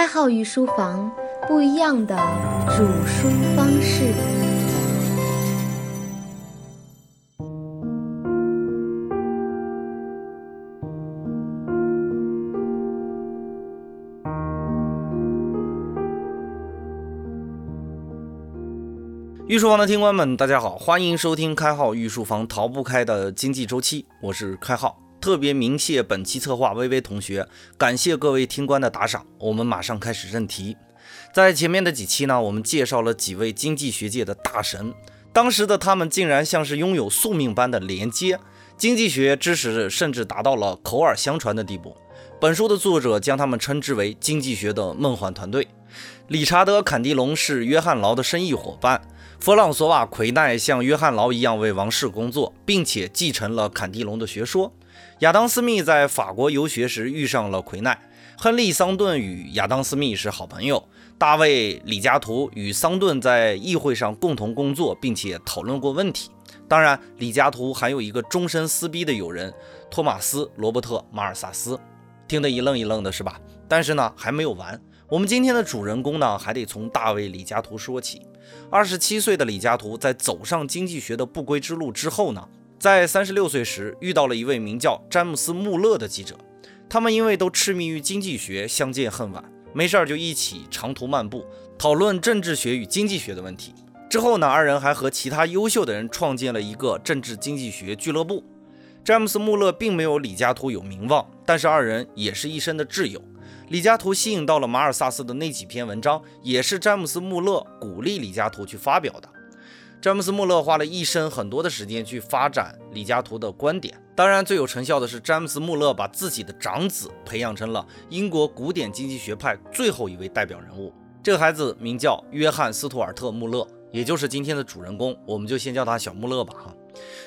开号御书房，不一样的煮书方式。御书房的听官们，大家好，欢迎收听开号御书房逃不开的经济周期，我是开号。特别鸣谢本期策划微微同学，感谢各位听官的打赏。我们马上开始正题。在前面的几期呢，我们介绍了几位经济学界的大神，当时的他们竟然像是拥有宿命般的连接，经济学知识甚至达到了口耳相传的地步。本书的作者将他们称之为经济学的梦幻团队。理查德·坎迪龙是约翰劳的生意伙伴，弗朗索瓦·奎奈像约翰劳一样为王室工作，并且继承了坎迪龙的学说。亚当·斯密在法国游学时遇上了奎奈，亨利·桑顿与亚当·斯密是好朋友。大卫·李嘉图与桑顿在议会上共同工作，并且讨论过问题。当然，李嘉图还有一个终身撕逼的友人托马斯·罗伯特·马尔萨斯，听得一愣一愣的是吧？但是呢，还没有完。我们今天的主人公呢，还得从大卫·李嘉图说起。二十七岁的李嘉图在走上经济学的不归之路之后呢？在三十六岁时，遇到了一位名叫詹姆斯·穆勒的记者。他们因为都痴迷于经济学，相见恨晚，没事儿就一起长途漫步，讨论政治学与经济学的问题。之后呢，二人还和其他优秀的人创建了一个政治经济学俱乐部。詹姆斯·穆勒并没有李嘉图有名望，但是二人也是一生的挚友。李嘉图吸引到了马尔萨斯的那几篇文章，也是詹姆斯·穆勒鼓励李嘉图去发表的。詹姆斯·穆勒花了一生很多的时间去发展李嘉图的观点，当然最有成效的是詹姆斯·穆勒把自己的长子培养成了英国古典经济学派最后一位代表人物。这个孩子名叫约翰·斯图尔特·穆勒，也就是今天的主人公，我们就先叫他小穆勒吧。哈，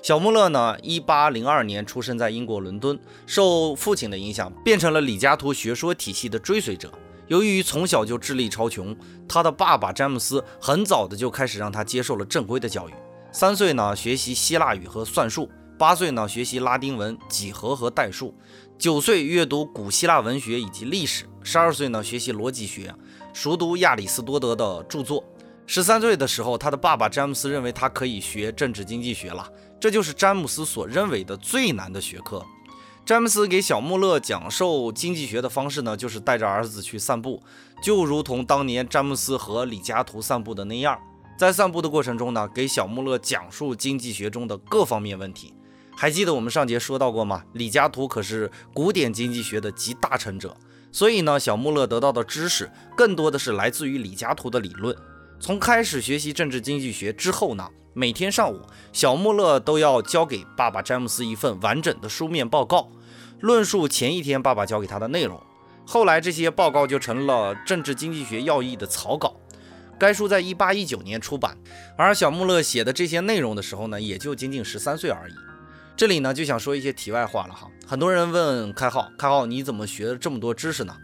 小穆勒呢，一八零二年出生在英国伦敦，受父亲的影响，变成了李嘉图学说体系的追随者。由于从小就智力超群，他的爸爸詹姆斯很早的就开始让他接受了正规的教育。三岁呢学习希腊语和算术，八岁呢学习拉丁文、几何和代数，九岁阅读古希腊文学以及历史，十二岁呢学习逻辑学，熟读亚里士多德的著作。十三岁的时候，他的爸爸詹姆斯认为他可以学政治经济学了，这就是詹姆斯所认为的最难的学科。詹姆斯给小穆勒讲授经济学的方式呢，就是带着儿子去散步，就如同当年詹姆斯和李嘉图散步的那样。在散步的过程中呢，给小穆勒讲述经济学中的各方面问题。还记得我们上节说到过吗？李嘉图可是古典经济学的集大成者，所以呢，小穆勒得到的知识更多的是来自于李嘉图的理论。从开始学习政治经济学之后呢，每天上午，小穆勒都要交给爸爸詹姆斯一份完整的书面报告。论述前一天爸爸教给他的内容，后来这些报告就成了《政治经济学要义》的草稿。该书在一八一九年出版，而小穆勒写的这些内容的时候呢，也就仅仅十三岁而已。这里呢，就想说一些题外话了哈。很多人问开浩，开浩你怎么学了这么多知识呢？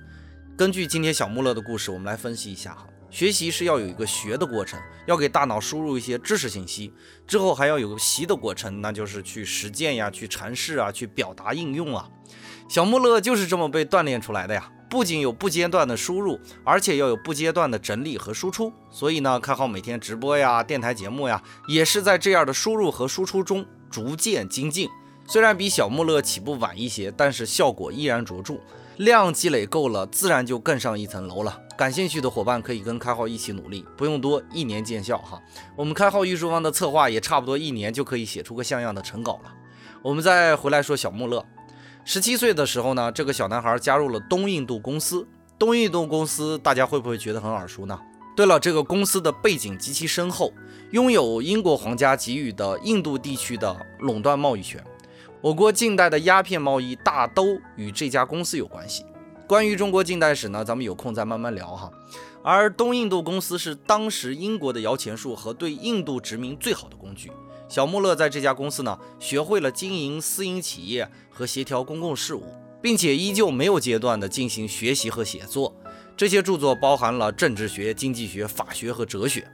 根据今天小穆勒的故事，我们来分析一下哈。学习是要有一个学的过程，要给大脑输入一些知识信息，之后还要有个习的过程，那就是去实践呀，去阐释啊，去表达应用啊。小穆勒就是这么被锻炼出来的呀，不仅有不间断的输入，而且要有不间断的整理和输出。所以呢，开好每天直播呀，电台节目呀，也是在这样的输入和输出中逐渐精进。虽然比小穆勒起步晚一些，但是效果依然卓著。量积累够了，自然就更上一层楼了。感兴趣的伙伴可以跟开号一起努力，不用多，一年见效哈。我们开号御书房的策划也差不多一年就可以写出个像样的成稿了。我们再回来说小穆勒，十七岁的时候呢，这个小男孩加入了东印度公司。东印度公司大家会不会觉得很耳熟呢？对了，这个公司的背景极其深厚，拥有英国皇家给予的印度地区的垄断贸易权。我国近代的鸦片贸易大都与这家公司有关系。关于中国近代史呢，咱们有空再慢慢聊哈。而东印度公司是当时英国的摇钱树和对印度殖民最好的工具。小穆勒在这家公司呢，学会了经营私营企业和协调公共事务，并且依旧没有阶段的进行学习和写作。这些著作包含了政治学、经济学、法学和哲学。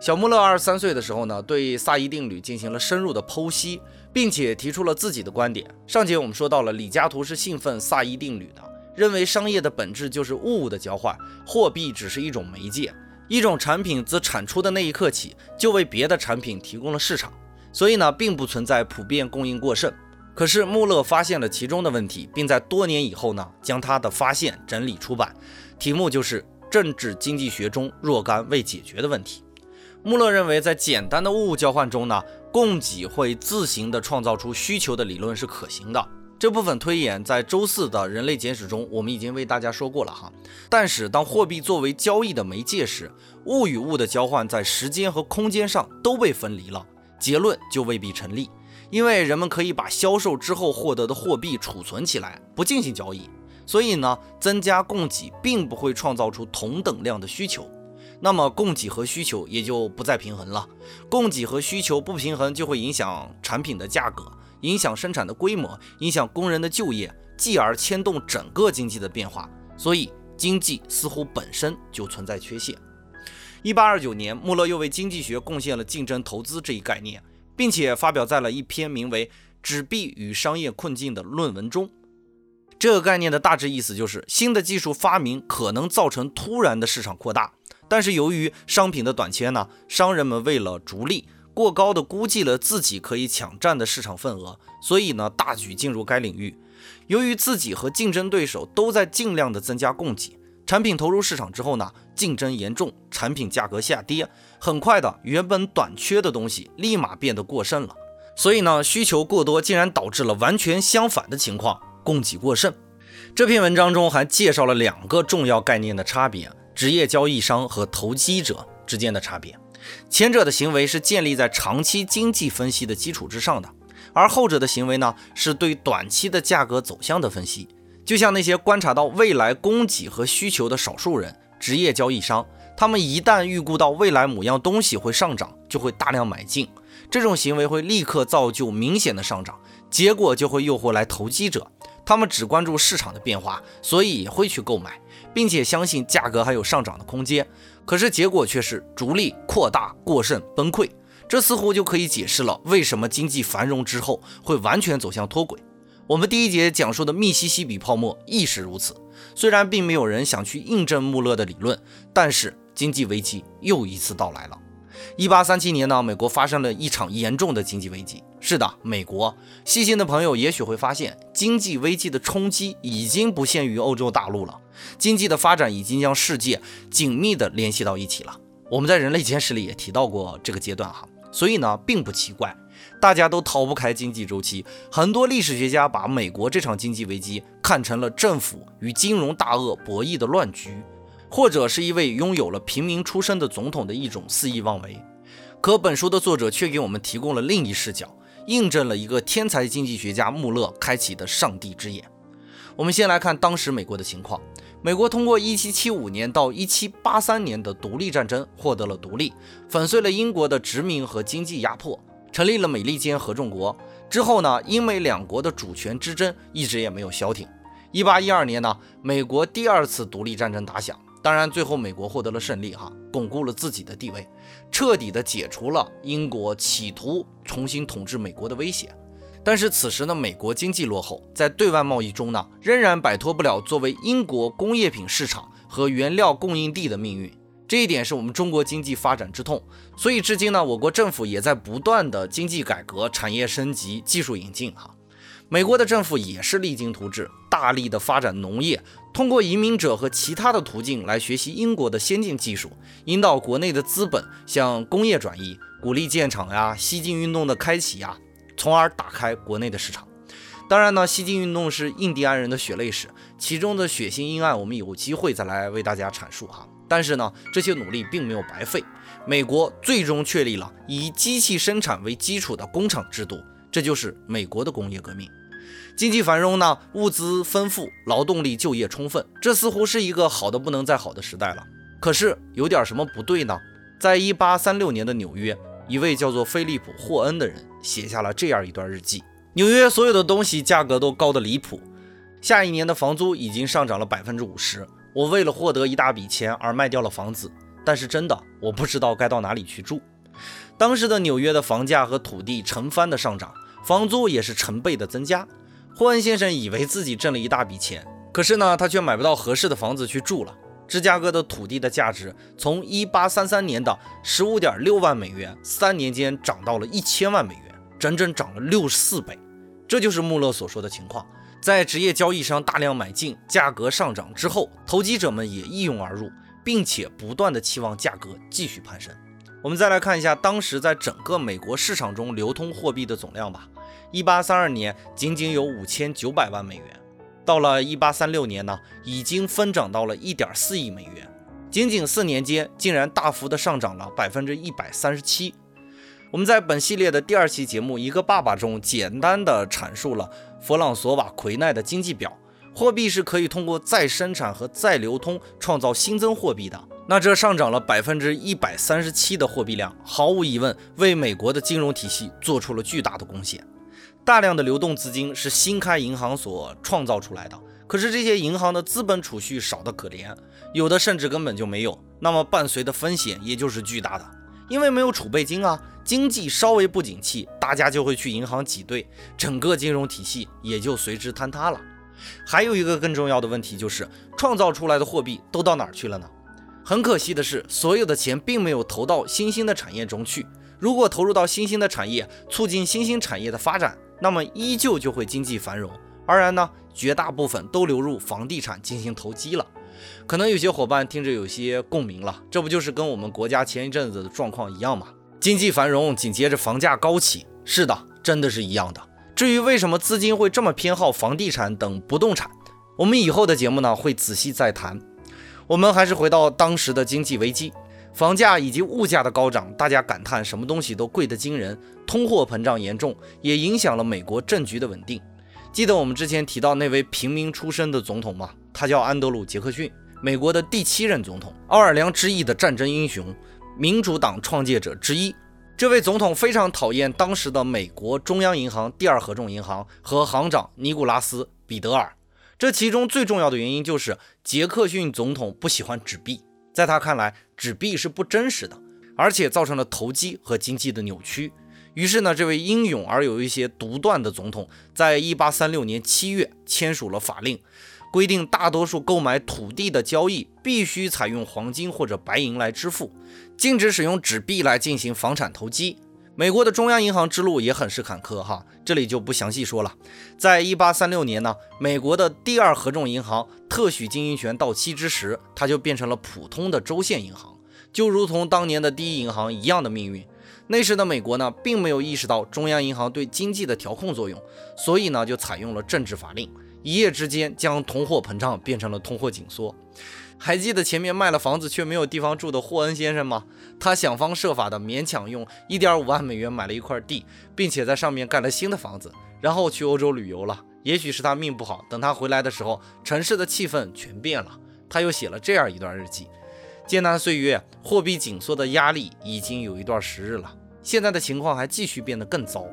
小穆勒二十三岁的时候呢，对萨伊定律进行了深入的剖析，并且提出了自己的观点。上节我们说到了李嘉图是信奉萨伊定律的，认为商业的本质就是物物的交换，货币只是一种媒介。一种产品自产出的那一刻起，就为别的产品提供了市场，所以呢，并不存在普遍供应过剩。可是穆勒发现了其中的问题，并在多年以后呢，将他的发现整理出版，题目就是《政治经济学中若干未解决的问题》。穆勒认为，在简单的物物交换中呢，供给会自行的创造出需求的理论是可行的。这部分推演在周四的人类简史中，我们已经为大家说过了哈。但是当货币作为交易的媒介时，物与物的交换在时间和空间上都被分离了，结论就未必成立。因为人们可以把销售之后获得的货币储存起来，不进行交易，所以呢，增加供给并不会创造出同等量的需求，那么供给和需求也就不再平衡了。供给和需求不平衡，就会影响产品的价格。影响生产的规模，影响工人的就业，继而牵动整个经济的变化。所以，经济似乎本身就存在缺陷。一八二九年，穆勒又为经济学贡献了竞争投资这一概念，并且发表在了一篇名为《纸币与商业困境》的论文中。这个概念的大致意思就是，新的技术发明可能造成突然的市场扩大，但是由于商品的短缺呢，商人们为了逐利。过高的估计了自己可以抢占的市场份额，所以呢大举进入该领域。由于自己和竞争对手都在尽量的增加供给，产品投入市场之后呢，竞争严重，产品价格下跌，很快的原本短缺的东西立马变得过剩了。所以呢需求过多竟然导致了完全相反的情况，供给过剩。这篇文章中还介绍了两个重要概念的差别：职业交易商和投机者之间的差别。前者的行为是建立在长期经济分析的基础之上的，而后者的行为呢，是对短期的价格走向的分析。就像那些观察到未来供给和需求的少数人，职业交易商，他们一旦预估到未来某样东西会上涨，就会大量买进。这种行为会立刻造就明显的上涨，结果就会诱惑来投机者，他们只关注市场的变化，所以也会去购买，并且相信价格还有上涨的空间。可是结果却是逐利扩大过剩崩溃，这似乎就可以解释了为什么经济繁荣之后会完全走向脱轨。我们第一节讲述的密西西比泡沫亦是如此。虽然并没有人想去印证穆勒的理论，但是经济危机又一次到来了。一八三七年呢，美国发生了一场严重的经济危机。是的，美国。细心的朋友也许会发现，经济危机的冲击已经不限于欧洲大陆了。经济的发展已经将世界紧密地联系到一起了。我们在人类简史里也提到过这个阶段哈，所以呢，并不奇怪，大家都逃不开经济周期。很多历史学家把美国这场经济危机看成了政府与金融大鳄博弈的乱局，或者是一位拥有了平民出身的总统的一种肆意妄为。可本书的作者却给我们提供了另一视角，印证了一个天才经济学家穆勒开启的上帝之眼。我们先来看当时美国的情况。美国通过1775年到1783年的独立战争获得了独立，粉碎了英国的殖民和经济压迫，成立了美利坚合众国。之后呢，英美两国的主权之争一直也没有消停。1812年呢，美国第二次独立战争打响，当然最后美国获得了胜利，哈，巩固了自己的地位，彻底的解除了英国企图重新统治美国的威胁。但是此时呢，美国经济落后，在对外贸易中呢，仍然摆脱不了作为英国工业品市场和原料供应地的命运。这一点是我们中国经济发展之痛。所以至今呢，我国政府也在不断的经济改革、产业升级、技术引进。哈，美国的政府也是励精图治，大力的发展农业，通过移民者和其他的途径来学习英国的先进技术，引导国内的资本向工业转移，鼓励建厂呀、西进运动的开启呀。从而打开国内的市场。当然呢，西进运动是印第安人的血泪史，其中的血腥阴暗，我们有机会再来为大家阐述哈。但是呢，这些努力并没有白费，美国最终确立了以机器生产为基础的工厂制度，这就是美国的工业革命。经济繁荣呢，物资丰富，劳动力就业充分，这似乎是一个好的不能再好的时代了。可是有点什么不对呢？在一八三六年的纽约。一位叫做菲利普·霍恩的人写下了这样一段日记：纽约所有的东西价格都高得离谱，下一年的房租已经上涨了百分之五十。我为了获得一大笔钱而卖掉了房子，但是真的我不知道该到哪里去住。当时的纽约的房价和土地成番的上涨，房租也是成倍的增加。霍恩先生以为自己挣了一大笔钱，可是呢，他却买不到合适的房子去住了。芝加哥的土地的价值从1833年的15.6万美元，三年间涨到了一千万美元，整整涨了六十四倍。这就是穆勒所说的情况。在职业交易商大量买进、价格上涨之后，投机者们也一拥而入，并且不断的期望价格继续攀升。我们再来看一下当时在整个美国市场中流通货币的总量吧。1832年仅仅有5900万美元，到了1836年呢，已经分涨到了1.4亿美元，仅仅四年间竟然大幅的上涨了百分之一百三十七。我们在本系列的第二期节目《一个爸爸》中，简单的阐述了弗朗索瓦·奎奈的经济表：货币是可以通过再生产和再流通创造新增货币的。那这上涨了百分之一百三十七的货币量，毫无疑问为美国的金融体系做出了巨大的贡献。大量的流动资金是新开银行所创造出来的，可是这些银行的资本储蓄少得可怜，有的甚至根本就没有。那么伴随的风险也就是巨大的。因为没有储备金啊，经济稍微不景气，大家就会去银行挤兑，整个金融体系也就随之坍塌了。还有一个更重要的问题就是，创造出来的货币都到哪儿去了呢？很可惜的是，所有的钱并没有投到新兴的产业中去。如果投入到新兴的产业，促进新兴产业的发展，那么依旧就会经济繁荣。而然呢，绝大部分都流入房地产进行投机了。可能有些伙伴听着有些共鸣了，这不就是跟我们国家前一阵子的状况一样吗？经济繁荣紧接着房价高起，是的，真的是一样的。至于为什么资金会这么偏好房地产等不动产，我们以后的节目呢会仔细再谈。我们还是回到当时的经济危机，房价以及物价的高涨，大家感叹什么东西都贵得惊人，通货膨胀严重，也影响了美国政局的稳定。记得我们之前提到那位平民出身的总统吗？他叫安德鲁·杰克逊，美国的第七任总统，奥尔良之役的战争英雄，民主党创建者之一。这位总统非常讨厌当时的美国中央银行第二合众银行和行长尼古拉斯·彼得尔。这其中最重要的原因就是杰克逊总统不喜欢纸币，在他看来，纸币是不真实的，而且造成了投机和经济的扭曲。于是呢，这位英勇而有一些独断的总统，在一八三六年七月签署了法令。规定大多数购买土地的交易必须采用黄金或者白银来支付，禁止使用纸币来进行房产投机。美国的中央银行之路也很是坎坷哈，这里就不详细说了。在一八三六年呢，美国的第二合众银行特许经营权到期之时，它就变成了普通的州县银行，就如同当年的第一银行一样的命运。那时的美国呢，并没有意识到中央银行对经济的调控作用，所以呢，就采用了政治法令。一夜之间将通货膨胀变成了通货紧缩。还记得前面卖了房子却没有地方住的霍恩先生吗？他想方设法的勉强用一点五万美元买了一块地，并且在上面盖了新的房子，然后去欧洲旅游了。也许是他命不好，等他回来的时候，城市的气氛全变了。他又写了这样一段日记：艰难岁月，货币紧缩的压力已经有一段时日了，现在的情况还继续变得更糟。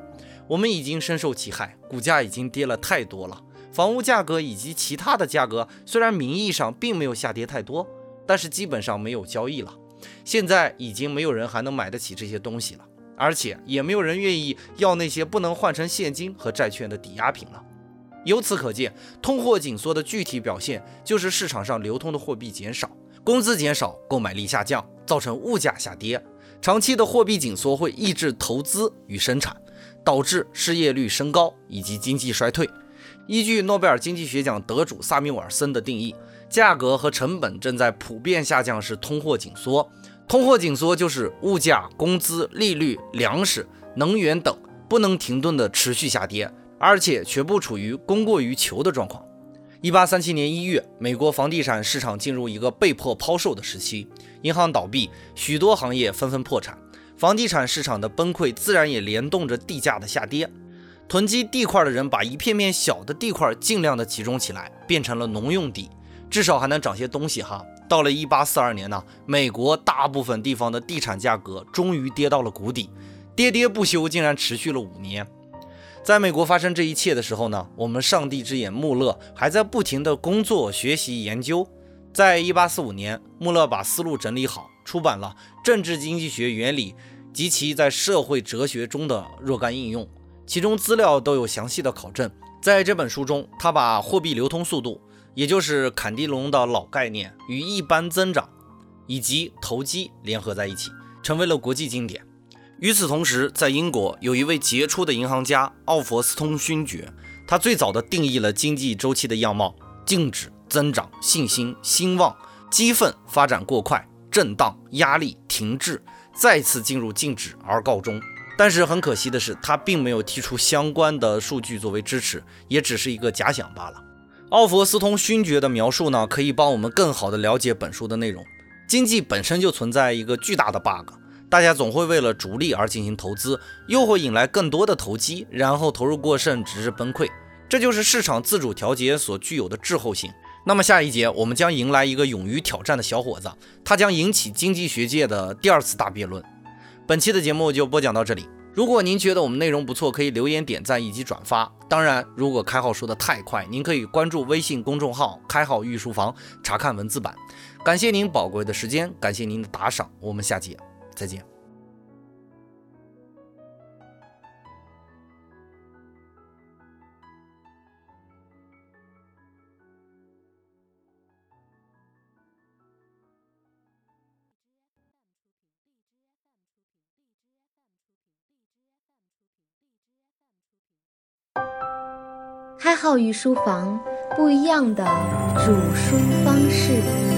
我们已经深受其害，股价已经跌了太多了。房屋价格以及其他的价格，虽然名义上并没有下跌太多，但是基本上没有交易了。现在已经没有人还能买得起这些东西了，而且也没有人愿意要那些不能换成现金和债券的抵押品了。由此可见，通货紧缩的具体表现就是市场上流通的货币减少，工资减少，购买力下降，造成物价下跌。长期的货币紧缩会抑制投资与生产，导致失业率升高以及经济衰退。依据诺贝尔经济学奖得主萨缪尔森的定义，价格和成本正在普遍下降是通货紧缩。通货紧缩就是物价、工资、利率、粮食、能源等不能停顿的持续下跌，而且全部处于供过于求的状况。一八三七年一月，美国房地产市场进入一个被迫抛售的时期，银行倒闭，许多行业纷纷破产，房地产市场的崩溃自然也联动着地价的下跌。囤积地块的人把一片片小的地块尽量的集中起来，变成了农用地，至少还能长些东西哈。到了一八四二年呢，美国大部分地方的地产价格终于跌到了谷底，跌跌不休，竟然持续了五年。在美国发生这一切的时候呢，我们上帝之眼穆勒还在不停的工作、学习、研究。在一八四五年，穆勒把思路整理好，出版了《政治经济学原理及其在社会哲学中的若干应用》。其中资料都有详细的考证。在这本书中，他把货币流通速度、也就是坎迪龙的老概念与一般增长以及投机联合在一起，成为了国际经典。与此同时，在英国有一位杰出的银行家奥弗斯通勋爵，他最早的定义了经济周期的样貌：静止、增长、信心、兴旺、激愤、发展过快、震荡、压力、停滞，再次进入静止而告终。但是很可惜的是，他并没有提出相关的数据作为支持，也只是一个假想罢了。奥弗斯通勋爵的描述呢，可以帮我们更好的了解本书的内容。经济本身就存在一个巨大的 bug，大家总会为了逐利而进行投资，又会引来更多的投机，然后投入过剩，直至崩溃。这就是市场自主调节所具有的滞后性。那么下一节我们将迎来一个勇于挑战的小伙子，他将引起经济学界的第二次大辩论。本期的节目就播讲到这里。如果您觉得我们内容不错，可以留言点赞以及转发。当然，如果开号说的太快，您可以关注微信公众号“开号御书房”查看文字版。感谢您宝贵的时间，感谢您的打赏，我们下期再见。套于书房，不一样的煮书方式。